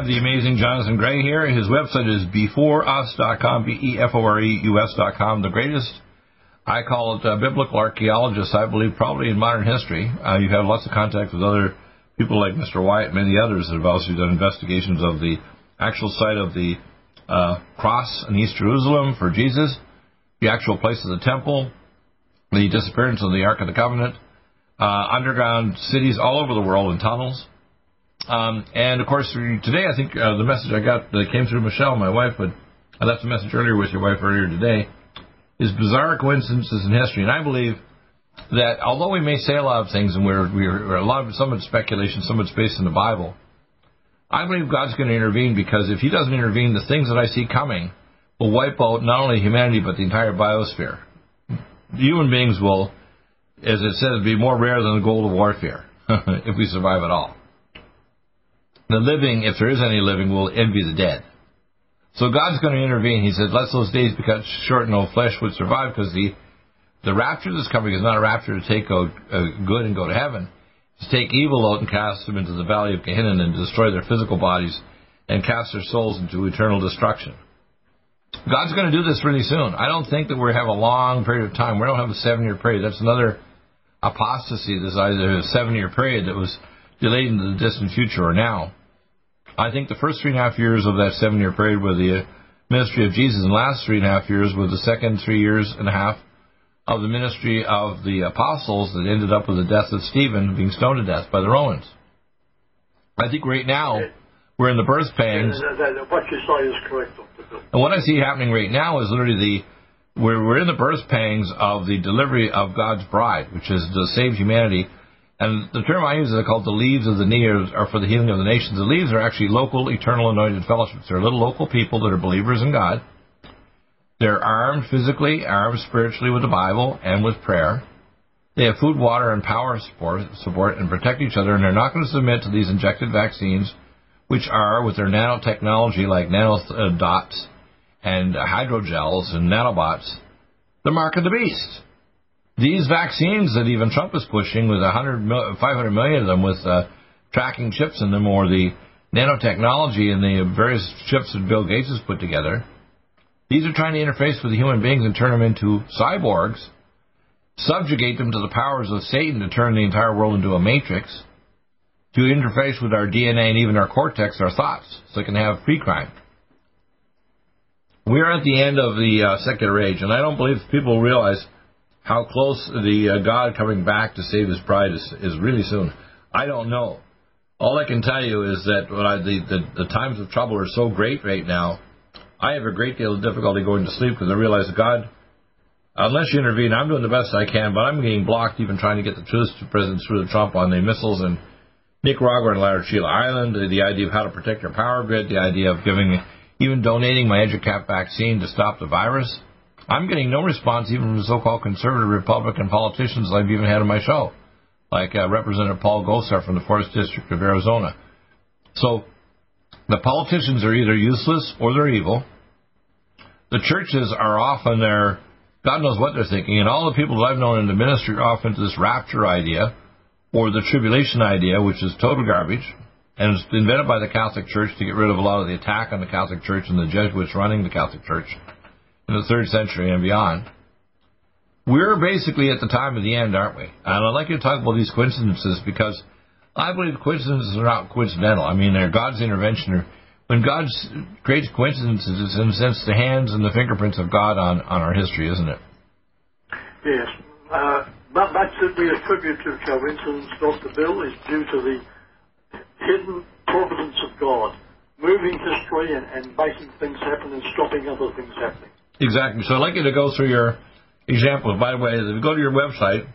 Have the amazing Jonathan Gray here. His website is beforeus.com, B-E-F-O-R-E-U-S.com, the greatest, I call it, uh, biblical archaeologist, I believe, probably in modern history. Uh, you've had lots of contact with other people like Mr. Wyatt, many others that have also done investigations of the actual site of the uh, cross in East Jerusalem for Jesus, the actual place of the temple, the disappearance of the Ark of the Covenant, uh, underground cities all over the world in tunnels. Um, and of course, today I think uh, the message I got that came through Michelle, my wife, but I left a message earlier with your wife earlier today, is bizarre coincidences in history. And I believe that although we may say a lot of things, and we're, we're a lot of some of speculation, some of it's based in the Bible, I believe God's going to intervene because if He doesn't intervene, the things that I see coming will wipe out not only humanity but the entire biosphere. Human beings will, as it says, be more rare than the gold of Ophir if we survive at all. The living, if there is any living, will envy the dead. So God's going to intervene. He said, let those days be cut short, and no flesh would survive, because the the rapture that's coming is not a rapture to take out uh, good and go to heaven. It's to take evil out and cast them into the valley of Gehenna and destroy their physical bodies and cast their souls into eternal destruction. God's going to do this really soon. I don't think that we have a long period of time. We don't have a seven year period. That's another apostasy. There's either a seven year period that was delayed into the distant future or now. I think the first three and a half years of that seven year period were the ministry of Jesus, and the last three and a half years were the second three years and a half of the ministry of the apostles that ended up with the death of Stephen being stoned to death by the Romans. I think right now we're in the birth pangs. What you say is correct. And what I see happening right now is literally the we're, we're in the birth pangs of the delivery of God's bride, which is to save humanity and the term I use is called the leaves of the nears are for the healing of the nations. The leaves are actually local, eternal, anointed fellowships. They're little local people that are believers in God. They're armed physically, armed spiritually with the Bible and with prayer. They have food, water, and power support, support and protect each other, and they're not going to submit to these injected vaccines, which are, with their nanotechnology like nanodots uh, and hydrogels and nanobots, the mark of the beast these vaccines that even Trump is pushing with 100, 500 million of them with uh, tracking chips in them or the nanotechnology and the various chips that Bill Gates has put together, these are trying to interface with the human beings and turn them into cyborgs, subjugate them to the powers of Satan to turn the entire world into a matrix, to interface with our DNA and even our cortex, our thoughts, so they can have free crime. We're at the end of the uh, secular age, and I don't believe people realize – how close the uh, God coming back to save His bride is, is really soon. I don't know. All I can tell you is that I, the, the the times of trouble are so great right now, I have a great deal of difficulty going to sleep because I realize God, unless you intervene, I'm doing the best I can, but I'm getting blocked even trying to get the truth to President through the Trump on the missiles and Nicaragua and Laodicea Island, the idea of how to protect your power grid, the idea of giving, even donating my EduCap vaccine to stop the virus. I'm getting no response even from the so-called conservative Republican politicians I've even had on my show, like uh, Representative Paul Gosar from the 4th District of Arizona. So the politicians are either useless or they're evil. The churches are off on their, God knows what they're thinking, and all the people that I've known in the ministry are off into this rapture idea or the tribulation idea, which is total garbage, and it's invented by the Catholic Church to get rid of a lot of the attack on the Catholic Church and the Jesuits running the Catholic Church in the third century and beyond. We're basically at the time of the end, aren't we? And I'd like you to talk about these coincidences because I believe coincidences are not coincidental. I mean, they're God's intervention. When God creates coincidences, it's in a sense the hands and the fingerprints of God on, on our history, isn't it? Yes. Uh, but that should be attributed to coincidence, Dr. Bill, is due to the hidden providence of God, moving history and, and making things happen and stopping other things happening. Exactly. So I'd like you to go through your examples. By the way, if you go to your website,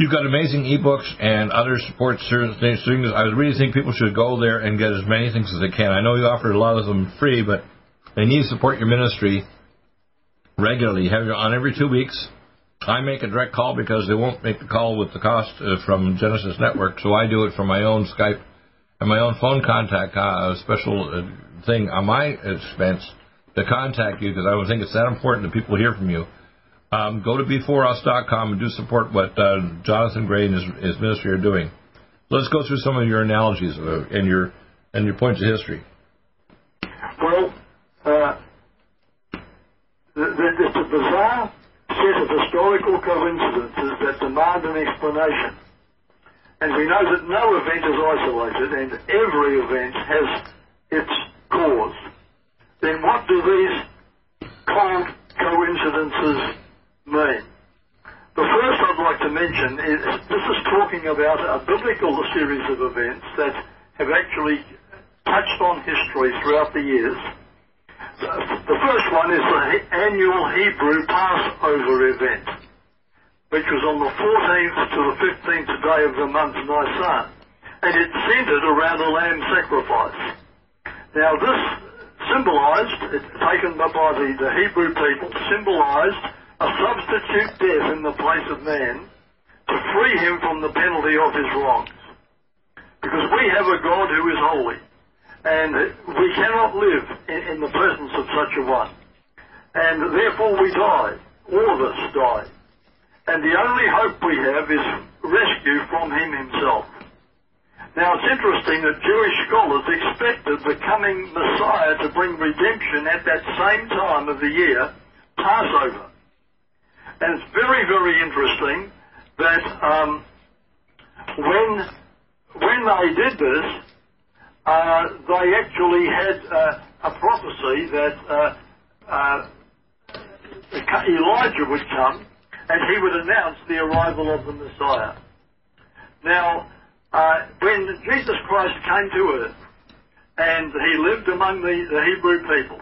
You've got amazing ebooks and other support things. I really think people should go there and get as many things as they can. I know you offer a lot of them free, but they need to support your ministry regularly. You have on every two weeks. I make a direct call because they won't make the call with the cost uh, from Genesis Network, so I do it from my own Skype and my own phone contact uh, special uh, thing on my expense to contact you because I would think it's that important that people hear from you. Um, go to beforeus.com and do support what uh, Jonathan Gray and his, his, ministry are doing. Let's go through some of your analogies uh, and your and your points of history. Well, uh, it's a bizarre set of historical coincidences that demand an explanation. And we know that no event is isolated and every event has its cause. Then what do these cold coincidences mean? The first I'd like to mention is this is talking about a biblical series of events that have actually touched on history throughout the years the first one is the annual Hebrew Passover event, which was on the 14th to the 15th day of the month Nisan, and it centered around a lamb sacrifice. Now this symbolized, taken by the, the Hebrew people, symbolized a substitute death in the place of man to free him from the penalty of his wrongs. Because we have a God who is holy and we cannot live in, in the presence of such a one. And therefore we die. All of us die. And the only hope we have is rescue from him himself. Now it's interesting that Jewish scholars expected the coming Messiah to bring redemption at that same time of the year, Passover. And it's very, very interesting that um, when when they did this, uh, they actually had uh, a prophecy that uh, Elijah would come and he would announce the arrival of the Messiah. Now, when Jesus Christ came to earth and he lived among the, the Hebrew people,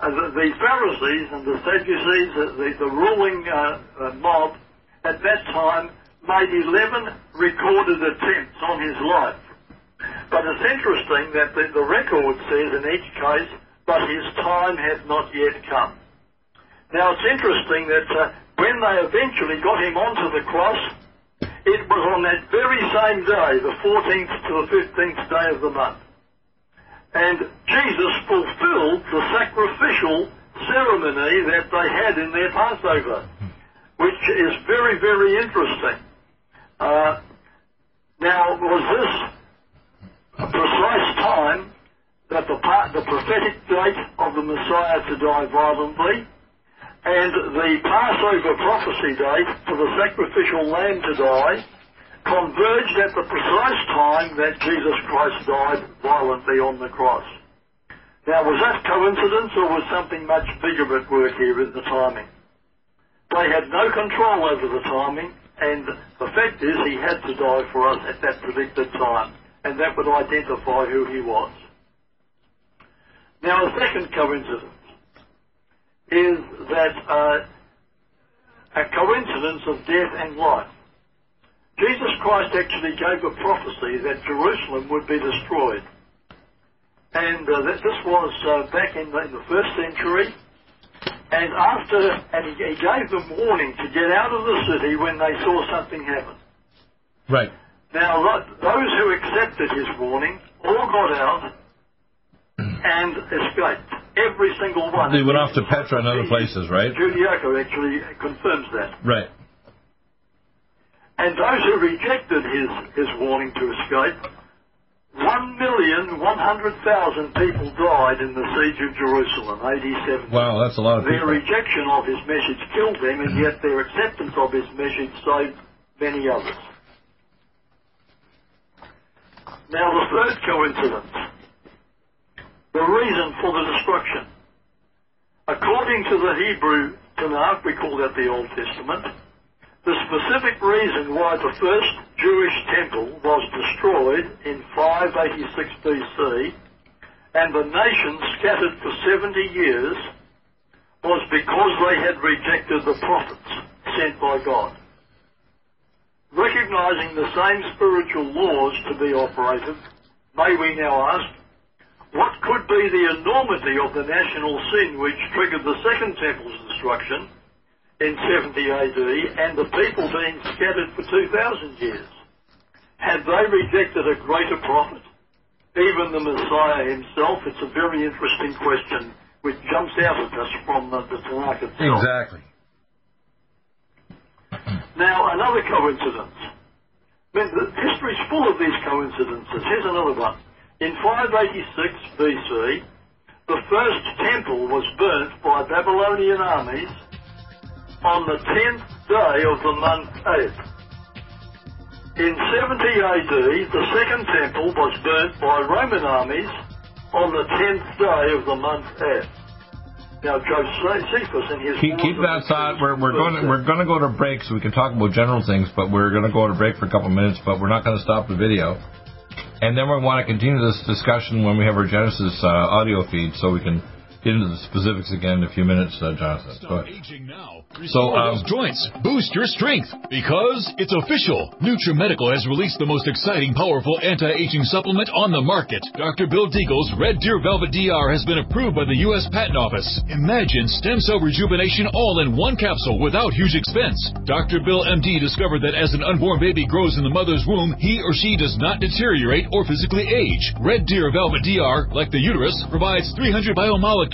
uh, the, the, Pharisees and the Sadducees, the, the, the ruling uh, uh, mob at that time, made 11 recorded attempts on his life. But it's interesting that the, the record says in each case, but his time had not yet come. Now it's interesting that uh, when they eventually got him onto the cross, it was on that very same day, the 14th to the 15th day of the month. And Jesus fulfilled the sacrificial ceremony that they had in their Passover, which is very, very interesting. Uh, now, was this a precise time that the, part, the prophetic date of the Messiah to die violently and the Passover prophecy date for the sacrificial lamb to die converged at the precise time that Jesus Christ died violently on the cross. Now, was that coincidence or was something much bigger at work here in the timing? They had no control over the timing, and the fact is he had to die for us at that predicted time and that would identify who he was. Now, a second coincidence is that uh, a coincidence of death and life. Jesus Christ actually gave a prophecy that Jerusalem would be destroyed. And uh, that this was uh, back in the, in the, first century. And after, and he, he gave them warning to get out of the city when they saw something happen. Right. Now, those who accepted his warning all got out and escaped. Every single one. They went off to Petra and other places, right? Judaism actually confirms that. Right. And those who rejected his, his warning to escape, 1,100,000 people died in the siege of Jerusalem, AD 70. Wow, that's a lot of their people. Their rejection of his message killed them, and yet their acceptance of his message saved many others. Now, the third coincidence, the reason for the destruction. According to the Hebrew Tanakh, we call that the Old Testament, the specific reason why the first Jewish temple was destroyed in 586 BC and the nation scattered for 70 years was because they had rejected the prophets sent by God. Recognizing the same spiritual laws to be operative, may we now ask, what could be the enormity of the national sin which triggered the Second Temple's destruction in 70 AD and the people being scattered for 2,000 years? Had they rejected a greater prophet, even the Messiah himself? It's a very interesting question which jumps out at us from the, the Tanakh itself. Exactly. Now, another coincidence. I mean, history's full of these coincidences. Here's another one. In 586 BC, the first temple was burnt by Babylonian armies on the 10th day of the month Ab. In 70 AD, the second temple was burnt by Roman armies on the 10th day of the month Ab. Now, Josephus in his keep, keep that thought. We're, we're going to, we're going to go to break so we can talk about general things, but we're going to go to break for a couple of minutes. But we're not going to stop the video. And then we want to continue this discussion when we have our Genesis uh, audio feed so we can get into the specifics again in a few minutes, uh, Jonathan. Stop aging now. so, um, joints. Boost your strength. Because it's official. NutriMedical has released the most exciting, powerful anti-aging supplement on the market. Dr. Bill Deagle's Red Deer Velvet DR has been approved by the U.S. Patent Office. Imagine stem cell rejuvenation all in one capsule without huge expense. Dr. Bill MD discovered that as an unborn baby grows in the mother's womb, he or she does not deteriorate or physically age. Red Deer Velvet DR, like the uterus, provides 300 biomolecules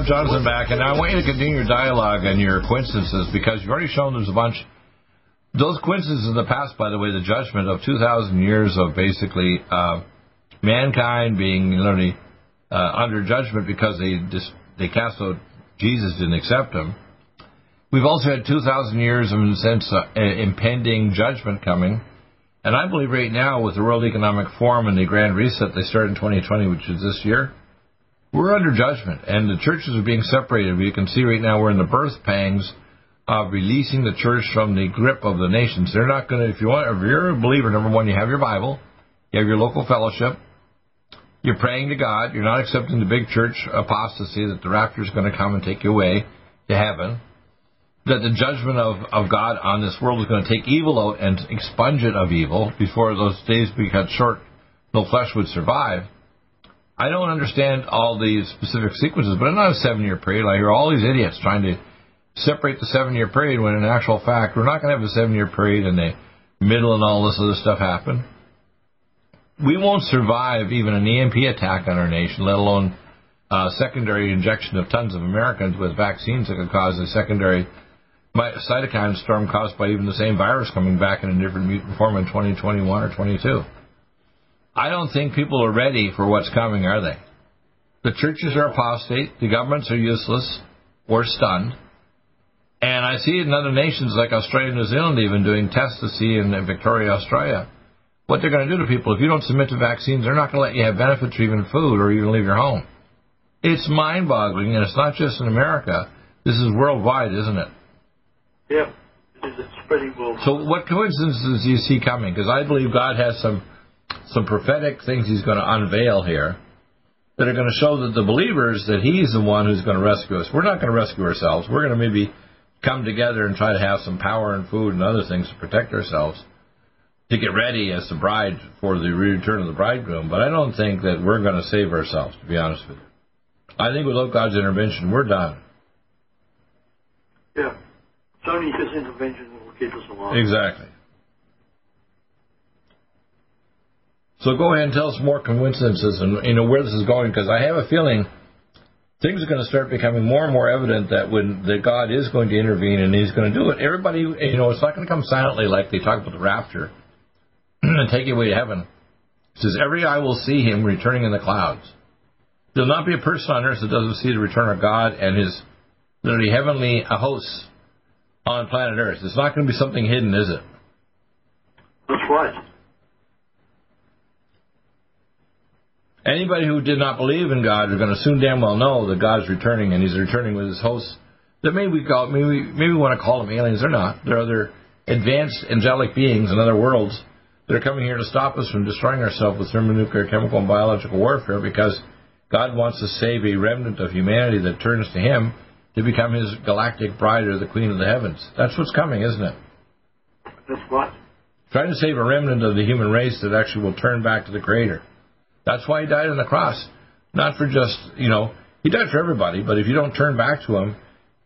have Jonathan back, and I want you to continue your dialogue and your coincidences because you've already shown there's a bunch. Those coincidences in the past, by the way, the judgment of 2,000 years of basically uh, mankind being literally uh, under judgment because they dis- they cast out Jesus, didn't accept him. We've also had 2,000 years of, sense, uh, impending judgment coming. And I believe right now, with the World Economic Forum and the Grand Reset they started in 2020, which is this year, we're under judgment, and the churches are being separated. We can see right now we're in the birth pangs of releasing the church from the grip of the nations. They're not going to. If you want, if you're a believer, number one, you have your Bible, you have your local fellowship. You're praying to God. You're not accepting the big church apostasy that the rapture is going to come and take you away to heaven. That the judgment of, of God on this world is going to take evil out and expunge it of evil before those days be cut short, no flesh would survive. I don't understand all these specific sequences, but in not a seven year period. I hear all these idiots trying to separate the seven year period when in actual fact we're not going to have a seven year period and the middle and all this other stuff happen we won't survive even an EMP attack on our nation, let alone a secondary injection of tons of Americans with vaccines that could cause a secondary cytokine storm caused by even the same virus coming back in a different mutant form in 2021 or 22. I don't think people are ready for what's coming, are they? The churches are apostate, the governments are useless or stunned. And I see it in other nations like Australia and New Zealand even doing tests to see in Victoria, Australia what they're going to do to people. If you don't submit to vaccines, they're not going to let you have benefits or even food or even leave your home. It's mind boggling, and it's not just in America. This is worldwide, isn't it? Yeah, it's spreading worldwide. So, what coincidences do you see coming? Because I believe God has some some prophetic things He's going to unveil here that are going to show that the believers that He's the one who's going to rescue us. We're not going to rescue ourselves. We're going to maybe come together and try to have some power and food and other things to protect ourselves to get ready as the bride for the return of the bridegroom, but I don't think that we're going to save ourselves, to be honest with you. I think without God's intervention, we're done. Yeah. It's only His intervention that will keep us alive. Exactly. So go ahead and tell us more coincidences and you know where this is going, because I have a feeling things are going to start becoming more and more evident that when that God is going to intervene and He's going to do it. Everybody, you know, it's not going to come silently like they talk about the rapture and take you away to heaven. It says, Every eye will see him returning in the clouds. There'll not be a person on earth that doesn't see the return of God and his literally heavenly hosts on planet Earth. It's not going to be something hidden, is it? That's right. Anybody who did not believe in God is going to soon damn well know that God's returning and He's returning with His hosts. That maybe we call maybe we, maybe we want to call them aliens. They're not. They're other advanced angelic beings in other worlds that are coming here to stop us from destroying ourselves with thermonuclear, chemical, and biological warfare because God wants to save a remnant of humanity that turns to Him to become His galactic bride or the Queen of the heavens. That's what's coming, isn't it? That's what? Trying to save a remnant of the human race that actually will turn back to the Creator. That's why He died on the cross. Not for just, you know, He died for everybody, but if you don't turn back to Him,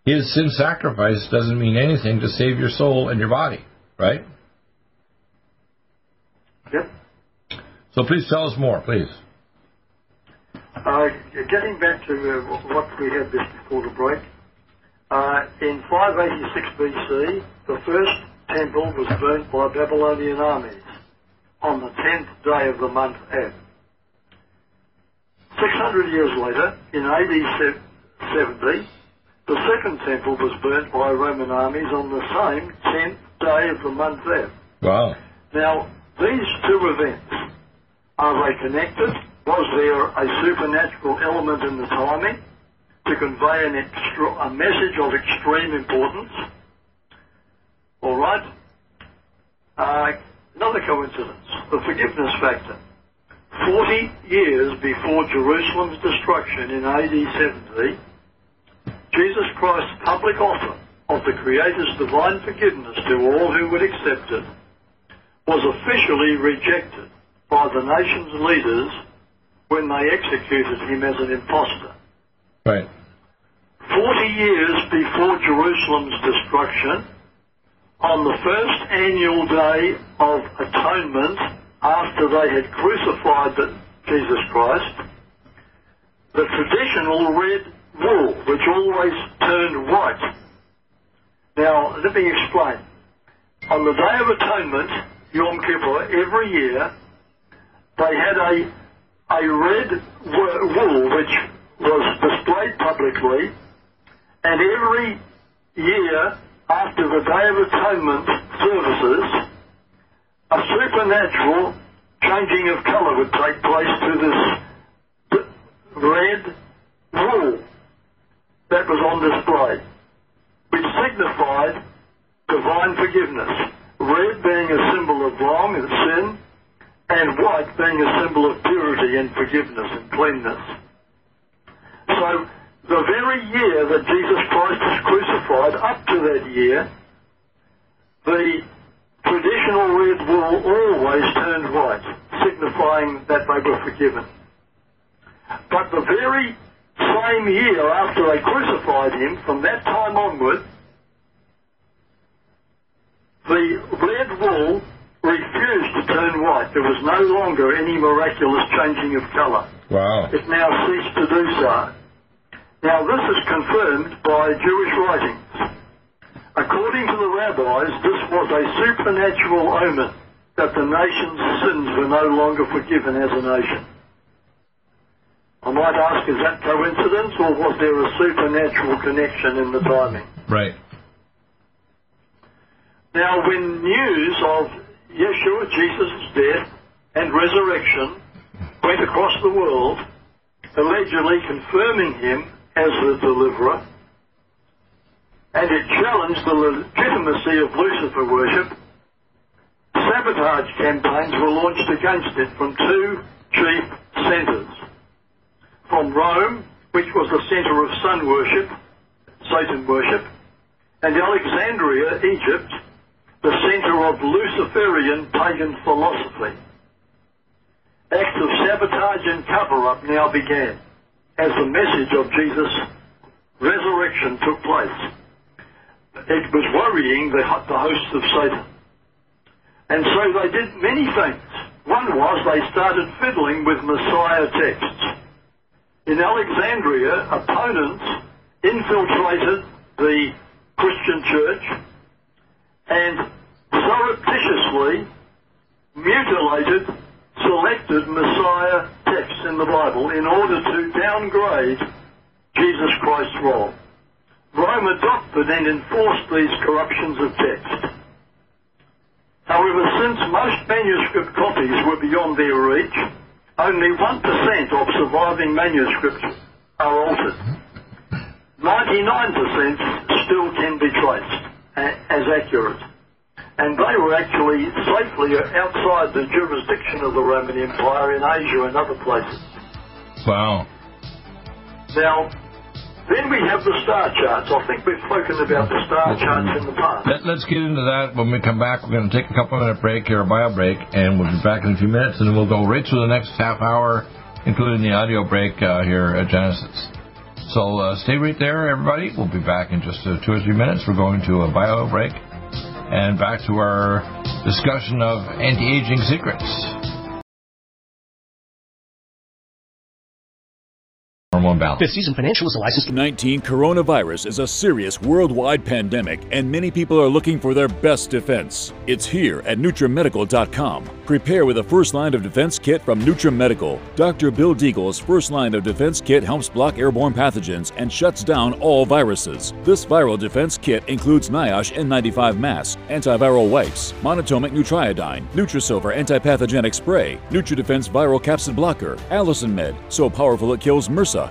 His sin sacrifice doesn't mean anything to save your soul and your body, right? Yep. So please tell us more, please. Uh, getting back to uh, what we had just before the break, uh, in 586 BC, the first temple was burnt by Babylonian armies on the 10th day of the month Ab. 600 years later, in AD 70, the second temple was burnt by Roman armies on the same 10th day of the month Ab. Wow. Now, these two events, are they connected? Was there a supernatural element in the timing to convey an extra, a message of extreme importance? All right. Uh, another coincidence, the forgiveness factor. Forty years before Jerusalem's destruction in AD 70, Jesus Christ's public offer of the Creator's divine forgiveness to all who would accept it was officially rejected by the nation's leaders when they executed him as an impostor. Right. Forty years before Jerusalem's destruction, on the first annual day of atonement, after they had crucified the, Jesus Christ, the traditional red wool, which always turned white. Now, let me explain. On the Day of Atonement, Yom Kippur every year, they had a, a red wool which was displayed publicly, and every year after the Day of Atonement services, a supernatural changing of colour would take place to this red wool that was on display, which signified divine forgiveness. Red being a symbol of wrong and sin, and white being a symbol of purity and forgiveness and cleanness. So, the very year that Jesus Christ was crucified, up to that year, the traditional red wool always turned white, signifying that they were forgiven. But the very same year after they crucified him, from that time onward, the red wool refused to turn white. There was no longer any miraculous changing of colour. Wow. It now ceased to do so. Now, this is confirmed by Jewish writings. According to the rabbis, this was a supernatural omen that the nation's sins were no longer forgiven as a nation. I might ask, is that coincidence or was there a supernatural connection in the timing? Right. Now, when news of Yeshua, Jesus' death and resurrection went across the world, allegedly confirming him as the deliverer, and it challenged the legitimacy of Lucifer worship, sabotage campaigns were launched against it from two chief centres. From Rome, which was the centre of sun worship, Satan worship, and Alexandria, Egypt, the centre of Luciferian pagan philosophy. Acts of sabotage and cover-up now began as the message of Jesus' resurrection took place. It was worrying the, the hosts of Satan. And so they did many things. One was they started fiddling with Messiah texts. In Alexandria, opponents infiltrated the Christian church and surreptitiously mutilated selected Messiah texts in the Bible in order to downgrade Jesus Christ's role. Rome adopted and enforced these corruptions of text. However, since most manuscript copies were beyond their reach, only 1% of surviving manuscripts are altered. 99% still can be traced as accurate and they were actually safely outside the jurisdiction of the Roman Empire in Asia and other places. Wow. Now, then we have the star charts. I think we've spoken about the star charts in the past. Let, us get into that when we come back. We're going to take a couple minute break here, a bio break, and we'll be back in a few minutes, and then we'll go right to the next half hour, including the audio break uh, here at Genesis. So uh, stay right there, everybody. We'll be back in just uh, two or three minutes. We're going to a bio break and back to our discussion of anti aging secrets. Fifth Season Financial is a licensed. 19 coronavirus is a serious worldwide pandemic, and many people are looking for their best defense. It's here at NutriMedical.com. Prepare with a first line of defense kit from NutriMedical. Dr. Bill Deagle's first line of defense kit helps block airborne pathogens and shuts down all viruses. This viral defense kit includes NIOSH N95 mask, antiviral wipes, monatomic Nutriodine, Nutrisilver antipathogenic spray, NutriDefense viral capsid blocker, Allicin Med, so powerful it kills MRSA,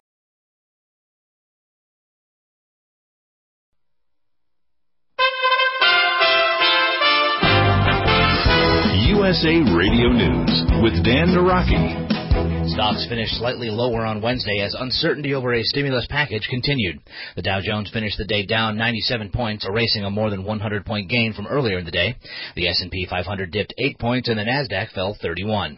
USA Radio News with Dan Naraki. Stocks finished slightly lower on Wednesday as uncertainty over a stimulus package continued. The Dow Jones finished the day down 97 points, erasing a more than 100 point gain from earlier in the day. The S&P 500 dipped 8 points and the Nasdaq fell 31.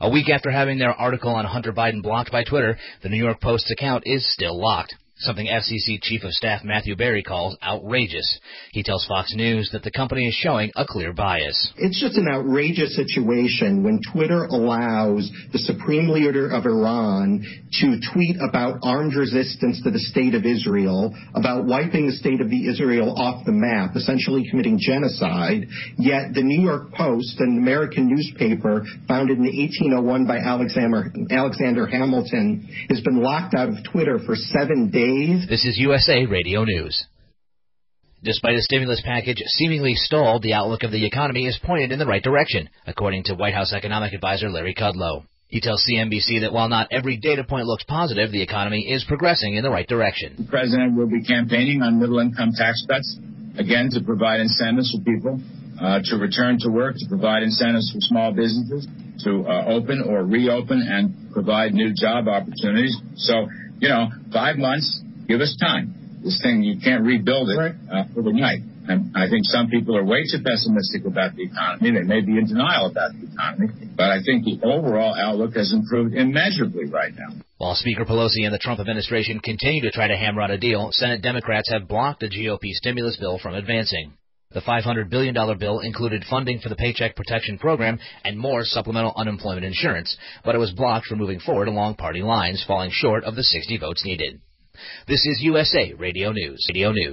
A week after having their article on Hunter Biden blocked by Twitter, the New York Post's account is still locked. Something FCC Chief of Staff Matthew Berry calls outrageous. He tells Fox News that the company is showing a clear bias. It's just an outrageous situation when Twitter allows the supreme leader of Iran to tweet about armed resistance to the state of Israel, about wiping the state of the Israel off the map, essentially committing genocide, yet the New York Post, an American newspaper founded in 1801 by Alexander, Alexander Hamilton, has been locked out of Twitter for seven days this is USA Radio News. Despite a stimulus package seemingly stalled, the outlook of the economy is pointed in the right direction, according to White House economic advisor Larry Kudlow. He tells CNBC that while not every data point looks positive, the economy is progressing in the right direction. The president will be campaigning on middle income tax cuts, again, to provide incentives for people uh, to return to work, to provide incentives for small businesses to uh, open or reopen and provide new job opportunities. So you know, five months, give us time. This thing, you can't rebuild it uh, overnight. And I think some people are way too pessimistic about the economy. They may be in denial about the economy, but I think the overall outlook has improved immeasurably right now. While Speaker Pelosi and the Trump administration continue to try to hammer out a deal, Senate Democrats have blocked the GOP stimulus bill from advancing. The $500 billion bill included funding for the Paycheck Protection Program and more supplemental unemployment insurance, but it was blocked from moving forward along party lines, falling short of the 60 votes needed. This is USA Radio News. Radio News.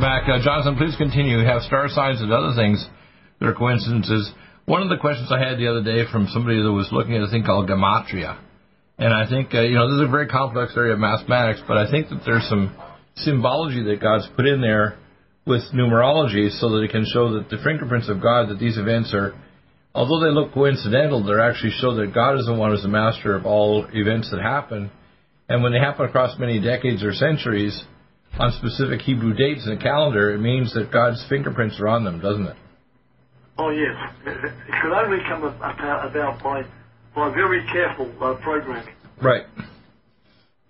Back. Uh, Jonathan, please continue. You have star signs and other things that are coincidences. One of the questions I had the other day from somebody that was looking at a thing called gematria. And I think, uh, you know, this is a very complex area of mathematics, but I think that there's some symbology that God's put in there with numerology so that it can show that the fingerprints of God, that these events are, although they look coincidental, they actually show that God is the one who's the master of all events that happen. And when they happen across many decades or centuries, on specific Hebrew dates in the calendar, it means that God's fingerprints are on them, doesn't it? Oh, yes. It could only come about by, by very careful uh, programming. Right.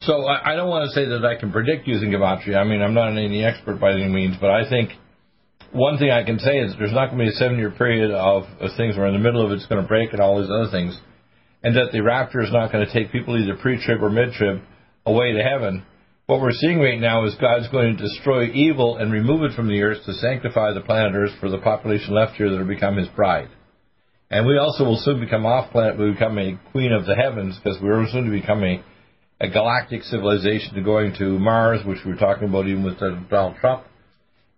So I, I don't want to say that I can predict using Gematria. I mean, I'm not any expert by any means, but I think one thing I can say is there's not going to be a seven-year period of, of things where in the middle of it's going to break and all these other things, and that the rapture is not going to take people either pre-trib or mid-trib away to heaven what we're seeing right now is God's going to destroy evil and remove it from the earth to sanctify the planet Earth for the population left here that will become His bride. And we also will soon become off planet. We become a queen of the heavens because we're soon to become a, a galactic civilization to going to Mars, which we were talking about even with Donald Trump,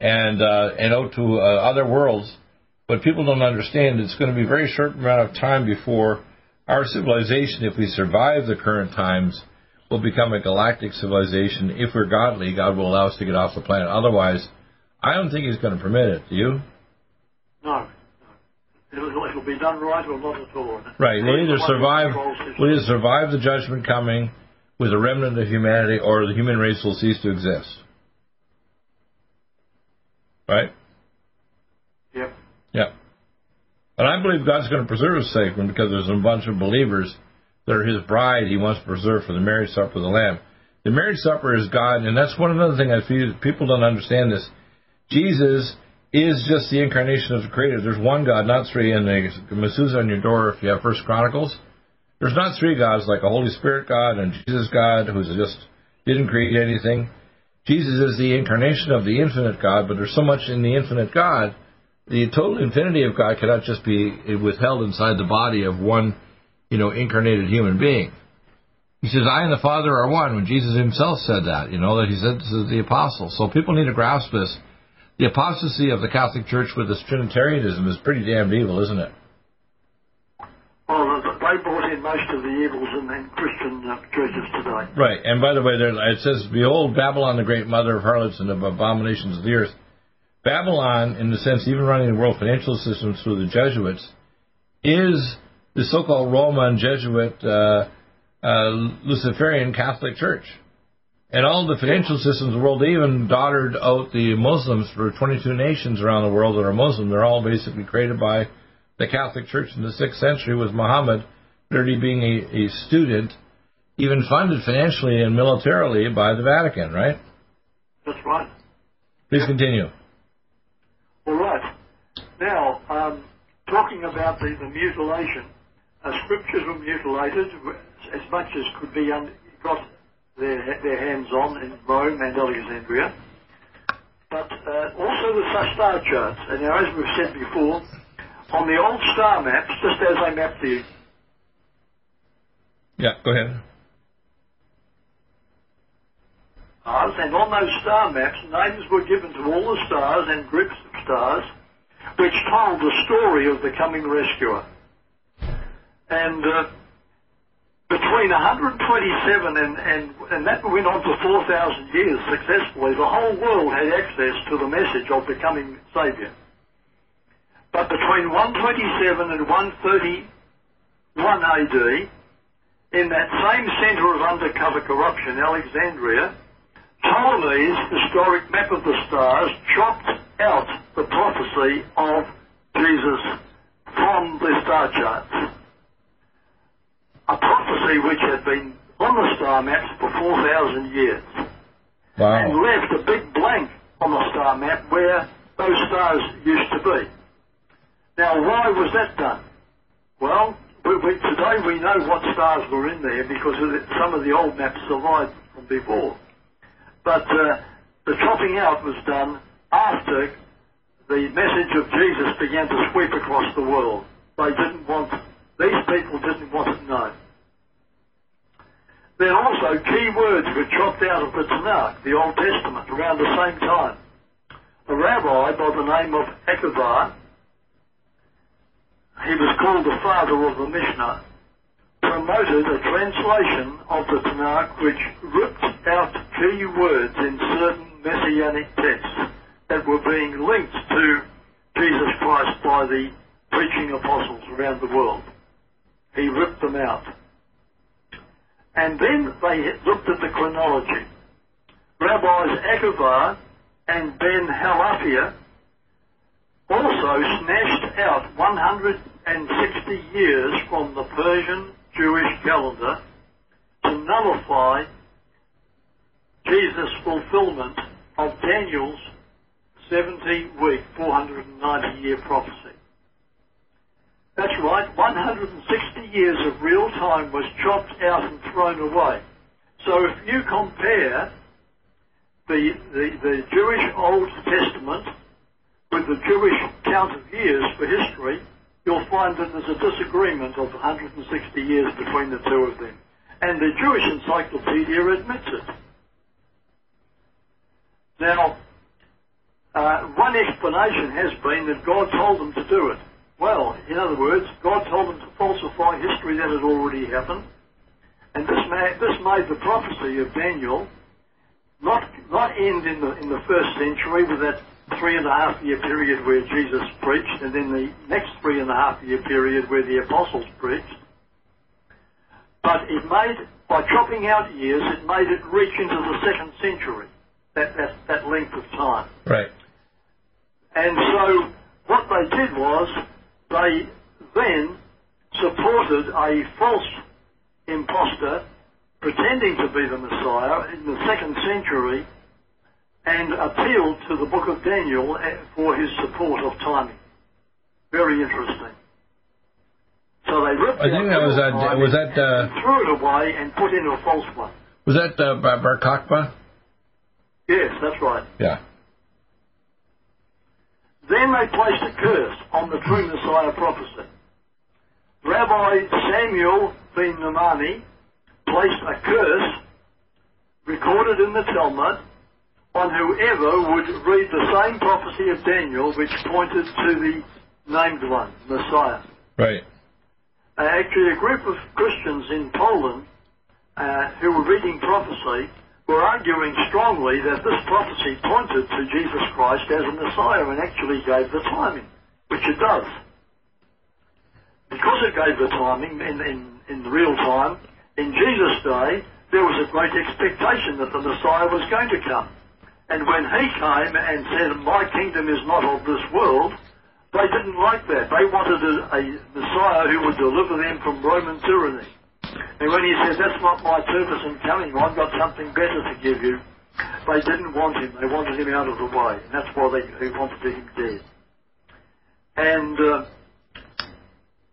and uh, and out to uh, other worlds. But people don't understand it's going to be a very short amount of time before our civilization, if we survive the current times, will become a galactic civilization. If we're godly, God will allow us to get off the planet. Otherwise, I don't think He's going to permit it. Do you? No. It'll, it'll be done right or not at all. Right. We'll either survive. We'll either survive the judgment coming with a remnant of humanity, or the human race will cease to exist. Right. Yep. Yep. But I believe God's going to preserve His sacrament because there's a bunch of believers that are his bride he wants to preserve for the marriage supper of the Lamb. The marriage supper is God, and that's one another thing I feel people don't understand this. Jesus is just the incarnation of the Creator. There's one God, not three, and the mezuzah on your door if you have First Chronicles. There's not three gods like a Holy Spirit God and Jesus God who's just didn't create anything. Jesus is the incarnation of the infinite God, but there's so much in the infinite God, the total infinity of God cannot just be withheld inside the body of one, you know, incarnated human being. He says, I and the Father are one, when Jesus himself said that, you know, that he said this to the apostles. So people need to grasp this. The apostasy of the Catholic Church with this Trinitarianism is pretty damned evil, isn't it? Well, they brought in most of the evils in, in Christian uh, churches today. Right, and by the way, there, it says, Behold, Babylon, the great mother of harlots and of abominations of the earth. Babylon, in the sense, even running the world financial system through the Jesuits, is the so-called Roman Jesuit uh, uh, Luciferian Catholic Church. And all the financial systems of the world, they even daughtered out the Muslims for 22 nations around the world that are Muslim. They're all basically created by the Catholic Church in the 6th century with Muhammad literally being a, a student, even funded financially and militarily by the Vatican, right? That's right. Please continue. All right. Now, um, talking about the, the mutilation, scriptures were mutilated as much as could be un- got their, their hands on in Rome and Alexandria. But uh, also the star charts. And now, as we've said before, on the old star maps, just as I mapped the. Yeah, go ahead. Stars, and on those star maps, names were given to all the stars and groups of stars, which told the story of the coming rescuer. And uh, between 127 and, and, and that went on for 4,000 years successfully, the whole world had access to the message of the coming Saviour. But between 127 and 131 AD, in that same centre of undercover corruption, Alexandria, Ptolemy's historic map of the stars chopped out the prophecy of Jesus from the star charts. A prophecy which had been on the star maps for 4,000 years. Wow. And left a big blank on the star map where those stars used to be. Now, why was that done? Well, we, we, today we know what stars were in there because of the, some of the old maps survived from before. But uh, the chopping out was done after the message of Jesus began to sweep across the world. They didn't want, these people didn't want it known. Then also key words were chopped out of the Tanakh, the Old Testament, around the same time. A rabbi by the name of Akiva, he was called the father of the Mishnah, promoted a translation of the Tanakh which ripped out key words in certain messianic texts that were being linked to Jesus Christ by the preaching apostles around the world. He ripped them out. And then they looked at the chronology. Rabbis Akiva and Ben Halafta also snatched out 160 years from the Persian Jewish calendar to nullify Jesus' fulfillment of Daniel's 70 week, 490 year prophecy. That's right, 160 years of real time was chopped out and thrown away. So if you compare the, the, the Jewish Old Testament with the Jewish count of years for history, you'll find that there's a disagreement of 160 years between the two of them. And the Jewish Encyclopedia admits it. Now, uh, one explanation has been that God told them to do it. Well, in other words, God told them to falsify history that had already happened. And this made, this made the prophecy of Daniel not, not end in the, in the first century with that three and a half year period where Jesus preached, and then the next three and a half year period where the apostles preached. But it made, by chopping out years, it made it reach into the second century, that, that, that length of time. Right. And so what they did was they then supported a false impostor pretending to be the Messiah in the second century and appealed to the book of Daniel eh, for his support of timing. Very interesting. So they ripped I think that was that. Was that uh, threw it away and put in a false one. Was that uh, Bar Kokhba? Yes, that's right. Yeah. Then they placed a curse on the true Messiah prophecy. Rabbi Samuel ben Nahmani placed a curse recorded in the Talmud on whoever would read the same prophecy of Daniel which pointed to the named one, Messiah. Right. Uh, actually, a group of Christians in Poland uh, who were reading prophecy were arguing strongly that this prophecy pointed to Jesus Christ as a Messiah and actually gave the timing, which it does. Because it gave the timing in, in, in real time, in Jesus' day, there was a great expectation that the Messiah was going to come. And when he came and said, My kingdom is not of this world, they didn't like that. They wanted a, a Messiah who would deliver them from Roman tyranny. And when he says, that's not my purpose in coming, I've got something better to give you, they didn't want him. They wanted him out of the way. And that's why they, they wanted him dead. And uh,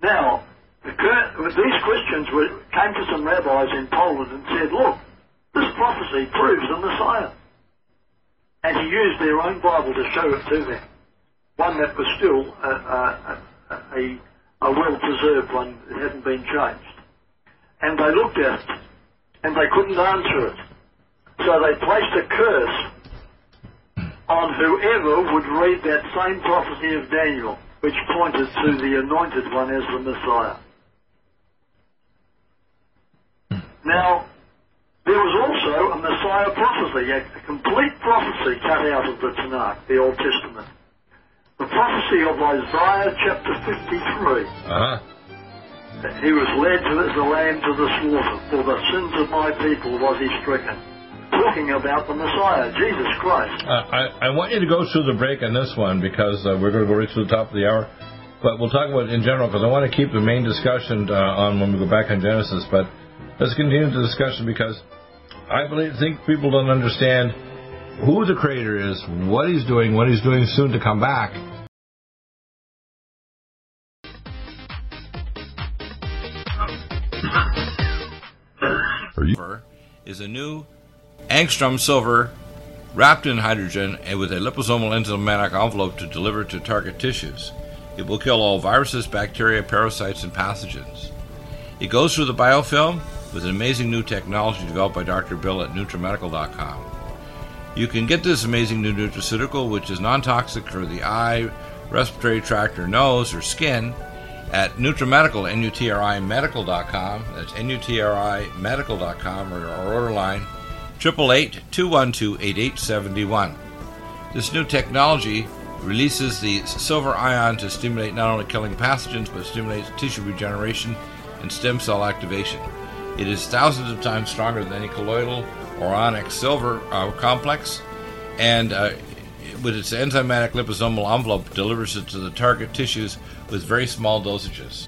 now, the, these Christians were, came to some rabbis in Poland and said, look, this prophecy proves the Messiah. And he used their own Bible to show it to them. One that was still a, a, a, a well-preserved one. It hadn't been changed and they looked at it, and they couldn't answer it. So they placed a curse on whoever would read that same prophecy of Daniel, which pointed to the anointed one as the Messiah. Now, there was also a Messiah prophecy, a, complete prophecy cut out of the Tanakh, the Old Testament. The prophecy of Isaiah chapter 53. Uh-huh. He was led to, a lamb to the slaughter. For the sins of my people was he stricken. Talking about the Messiah, Jesus Christ. Uh, I, I want you to go through the break on this one because uh, we're going to go right to the top of the hour. But we'll talk about it in general because I want to keep the main discussion uh, on when we go back on Genesis. But let's continue the discussion because I believe, think people don't understand who the Creator is, what He's doing, what He's doing soon to come back, is a new angstrom silver wrapped in hydrogen and with a liposomal enzymatic envelope to deliver to target tissues. It will kill all viruses, bacteria, parasites, and pathogens. It goes through the biofilm with an amazing new technology developed by Dr. Bill at NutriMedical.com. You can get this amazing new nutraceutical, which is non toxic for the eye, respiratory tract, or nose, or skin, at NutriMedical, N-U-T-R-I medical.com. That's N-U-T-R-I medical.com or our order line 888-212-8871. This new technology releases the silver ion to stimulate not only killing pathogens but stimulates tissue regeneration and stem cell activation. It is thousands of times stronger than any colloidal or ionic silver uh, complex, and uh, with its enzymatic liposomal envelope delivers it to the target tissues with very small dosages.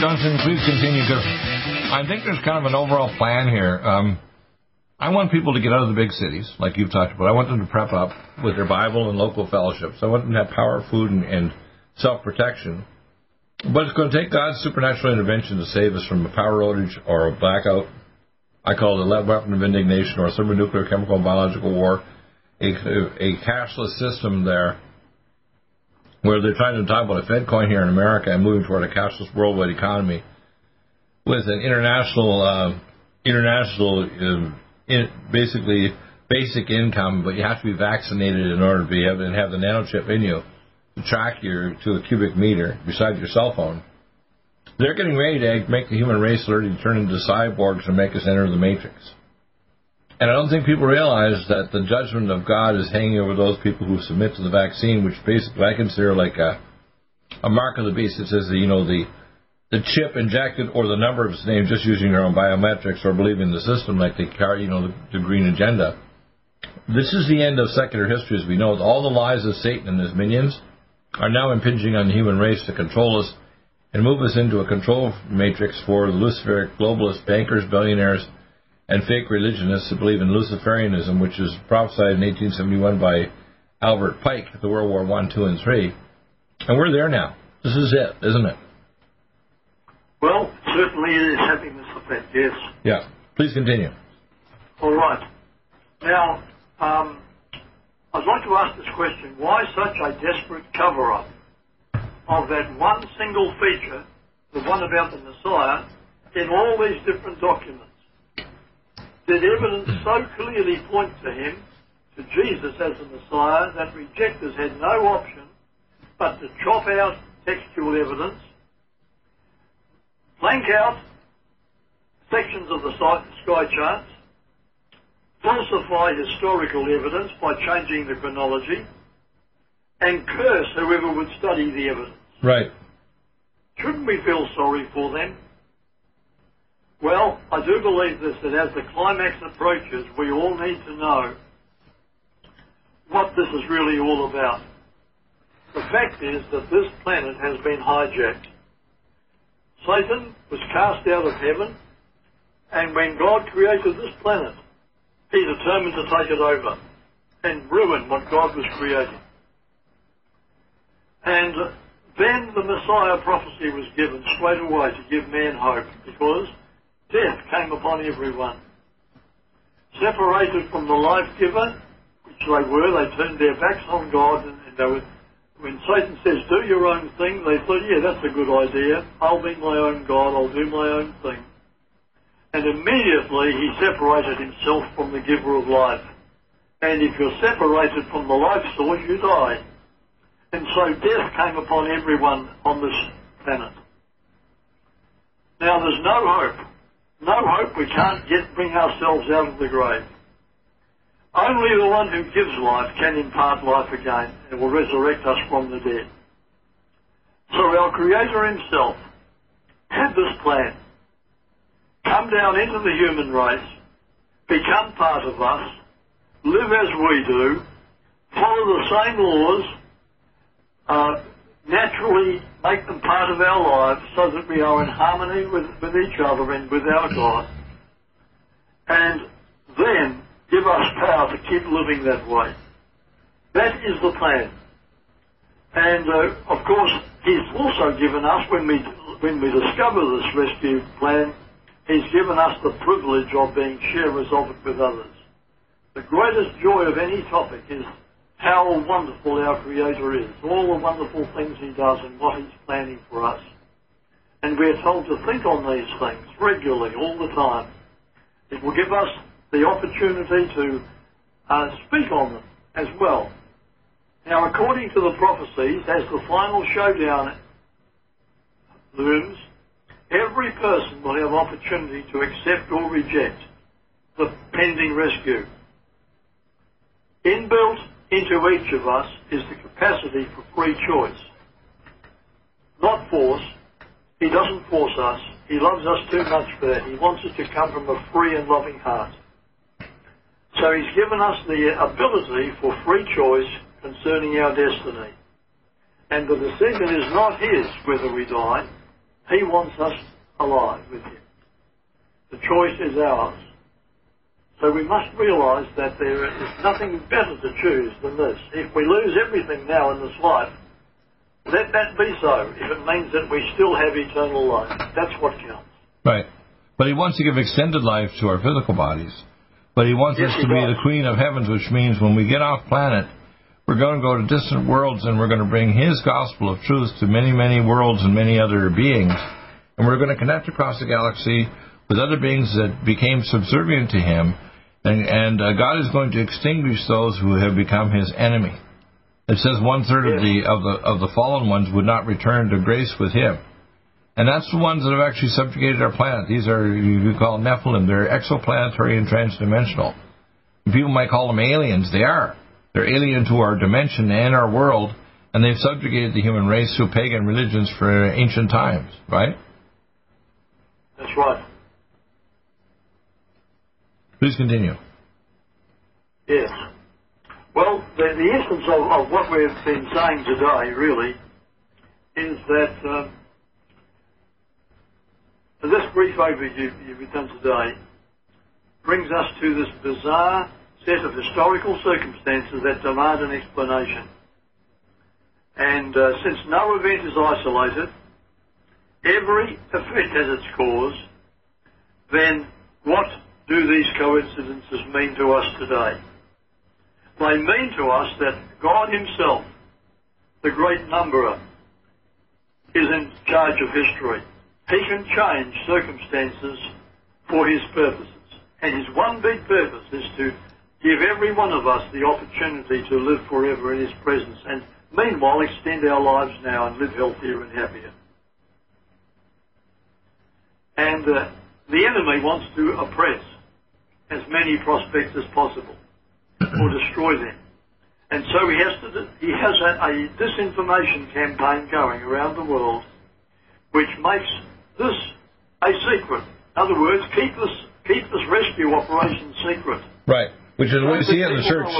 Johnson, please continue because I think there's kind of an overall plan here. Um, I want people to get out of the big cities, like you've talked about. I want them to prep up with their Bible and local fellowships. I want them to have power, food, and, and self protection. But it's going to take God's supernatural intervention to save us from a power outage or a blackout. I call it a weapon of indignation or a thermonuclear, chemical, and biological war. A, a cashless system there where they're trying to talk about a Fed coin here in America and moving toward a cashless worldwide economy with an international uh, international uh, in, basically basic income, but you have to be vaccinated in order to be able to have the nanochip in you to track you to a cubic meter beside your cell phone. They're getting ready to make the human race literally turn into cyborgs and make us enter the matrix. And I don't think people realize that the judgment of God is hanging over those people who submit to the vaccine, which basically I consider like a, a mark of the beast. It says you know, the the chip injected or the number of his name just using your own biometrics or believing the system like they carry, you know, the, the green agenda. This is the end of secular history as we know it. All the lies of Satan and his minions are now impinging on the human race to control us and move us into a control matrix for the Luciferic globalists, bankers, billionaires, and fake religionists who believe in Luciferianism, which was prophesied in 1871 by Albert Pike, the World War One, Two, and Three. And we're there now. This is it, isn't it? Well, certainly it is having this effect, yes. Yeah. Please continue. All right. Now, um, I'd like to ask this question. Why such a desperate cover-up of that one single feature, the one about the Messiah, in all these different documents? Did evidence so clearly point to him, to Jesus as the Messiah, that rejectors had no option but to chop out textual evidence blank out sections of the sky charts, falsify historical evidence by changing the chronology, and curse whoever would study the evidence. Right. Shouldn't we feel sorry for them? Well, I do believe this, that as the climax approaches, we all need to know what this is really all about. The fact is that this planet has been hijacked. Satan was cast out of heaven, and when God created this planet, he determined to take it over and ruin what God was creating. And then the Messiah prophecy was given straight away to give man hope because death came upon everyone. Separated from the life giver, which they were, they turned their backs on God and, and they were when Satan says, do your own thing, they thought, yeah, that's a good idea. I'll be my own God. I'll do my own thing. And immediately he separated himself from the giver of life. And if you're separated from the life source, you die. And so death came upon everyone on this planet. Now there's no hope. No hope. We can't yet bring ourselves out of the grave. Only the one who gives life can impart life again and will resurrect us from the dead. So our Creator Himself had this plan. Come down into the human race, become part of us, live as we do, follow the same laws, uh, naturally make them part of our lives so that we are in harmony with, with each other and with our God. And then give us power to keep living that way. That is the plan. And uh, of course, He's also given us, when we, when we discover this rescue plan, He's given us the privilege of being sharers of it with others. The greatest joy of any topic is how wonderful our Creator is, all the wonderful things He does and what He's planning for us. And we're told to think on these things regularly, all the time. It will give us the opportunity to uh, speak on them as well. Now, according to the prophecies, as the final showdown looms, every person will have opportunity to accept or reject the pending rescue. Inbuilt into each of us is the capacity for free choice. Not force. He doesn't force us. He loves us too much for that. He wants it to come from a free and loving heart. So he's given us the ability for free choice concerning our destiny. And the decision is not his whether we die. He wants us alive with him. The choice is ours. So we must realise that there is nothing better to choose than this. If we lose everything now in this life, let that be so, if it means that we still have eternal life. That's what counts. Right. But he wants to give extended life to our physical bodies. But he wants yes, us to be the queen of heavens, which means when we get off planet, we're going to go to distant worlds and we're going to bring his gospel of truth to many, many worlds and many other beings. And we're going to connect across the galaxy with other beings that became subservient to him and, and uh, God is going to extinguish those who have become His enemy. It says one third of the of the of the fallen ones would not return to grace with Him, and that's the ones that have actually subjugated our planet. These are you call Nephilim. They're exoplanetary and transdimensional. People might call them aliens. They are. They're alien to our dimension and our world, and they've subjugated the human race through pagan religions for ancient times. Right? That's right. Please continue. Yes. Well, the, the essence of, of, what we've been saying today, really, is that um, this brief overview you've done today brings us to this bizarre set of historical circumstances that demand an explanation. And uh, since no event is isolated, every effect has its cause, then what do these coincidences mean to us today? They mean to us that God Himself, the great numberer, is in charge of history. He can change circumstances for His purposes. And His one big purpose is to give every one of us the opportunity to live forever in His presence and meanwhile extend our lives now and live healthier and happier. And uh, the enemy wants to oppress as many prospects as possible or destroy them. And so he has to, he has a, a disinformation campaign going around the world, which makes this a secret. In other words, keep this keep this rescue operation secret. Right, which is what we see in the church.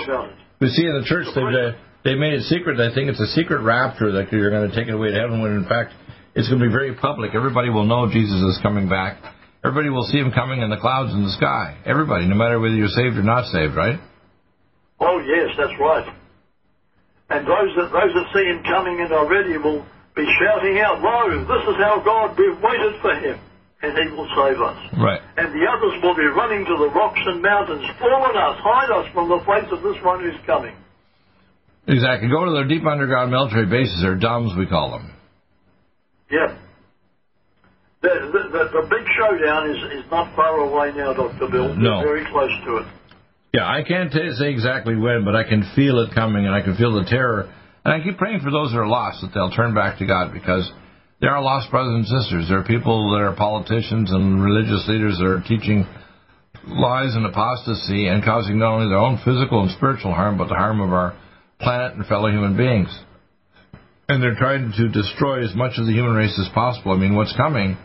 We see in the church they uh, they made it secret. I think it's a secret rapture that you're going to take it away to heaven. When in fact it's going to be very public. Everybody will know Jesus is coming back Everybody will see him coming in the clouds in the sky. Everybody, no matter whether you're saved or not saved, right? Oh yes, that's right. And those that those that see him coming in already will be shouting out, "Lo, this is how God we've waited for him, and he will save us." Right. And the others will be running to the rocks and mountains, fall on us, hide us from the face of this one who's coming. Exactly. Go to their deep underground military bases, or DUMBs, we call them. Yeah. The, the, the, the, big showdown is, is not far away now, Dr. Bill. No. We're very close to it. Yeah, I can't t- say exactly when, but I can feel it coming, and I can feel the terror. And I keep praying for those that are lost that they'll turn back to God because there are lost brothers and sisters. There are people that are politicians and religious leaders that are teaching lies and apostasy and causing not only their own physical and spiritual harm, but the harm of our planet and fellow human beings. And they're trying to destroy as much of the human race as possible. I mean, what's coming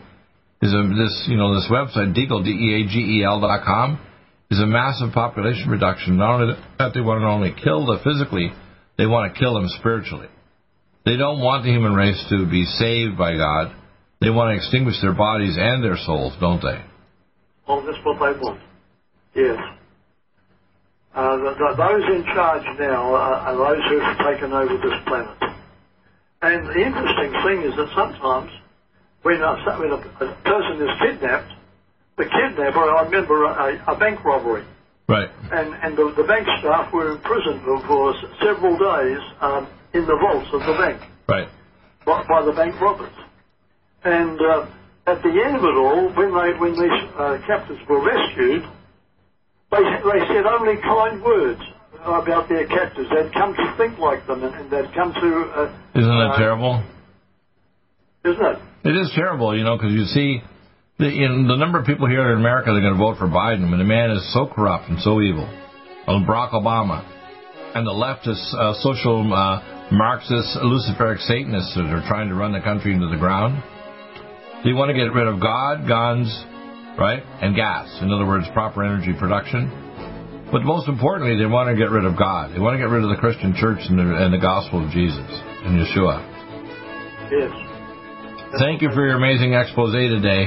is a, this, you know, this website, Deagel, D-E-A-G-E-L dot com, is a massive population reduction. Not only that they want to not only kill the physically, they want to kill them spiritually. They don't want the human race to be saved by God. They want to extinguish their bodies and their souls, don't they? Oh, that's what they want. Yes. Uh, the, the, those in charge now are, are those who have taken over this planet. And the interesting thing is that sometimes when a, when a, a person is kidnapped, the kidnapper, I remember a, a bank robbery. Right. And, and the, the bank staff were imprisoned for, for several days um, in the vaults of the bank. Right. By, by the bank robbers. And uh, at the end of it all, when they when these uh, captives were rescued, they they said only kind words about their captors. They'd come to think like them, and, and they'd come to. Uh, Isn't that terrible? Isn't it? It is terrible, you know, because you see the in the number of people here in America that are going to vote for Biden, when the man is so corrupt and so evil, well, Barack Obama, and the leftist uh, social uh, Marxist Luciferic Satanists that are trying to run the country into the ground. They want to get rid of God, guns, right, and gas. In other words, proper energy production. But most importantly, they want to get rid of God. They want to get rid of the Christian church and the, and the gospel of Jesus and Yeshua. Yes. Thank you for your amazing expose today.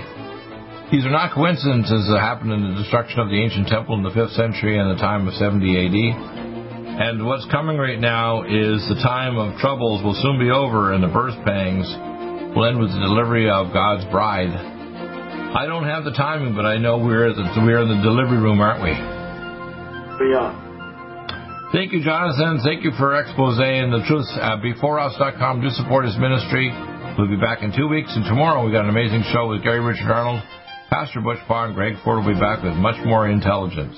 These are not coincidences that happened in the destruction of the ancient temple in the 5th century and the time of 70 AD. And what's coming right now is the time of troubles will soon be over and the birth pangs will end with the delivery of God's bride. I don't have the timing, but I know we're the, we're in the delivery room, aren't we? We are. Thank you, Jonathan. Thank you for expose and the truth. Uh, BeforeUs.com. Do support his ministry. We'll be back in two weeks, and tomorrow we got an amazing show with Gary Richard Arnold, Pastor Butch Barr, and Greg Ford will be back with much more intelligence.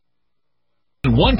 One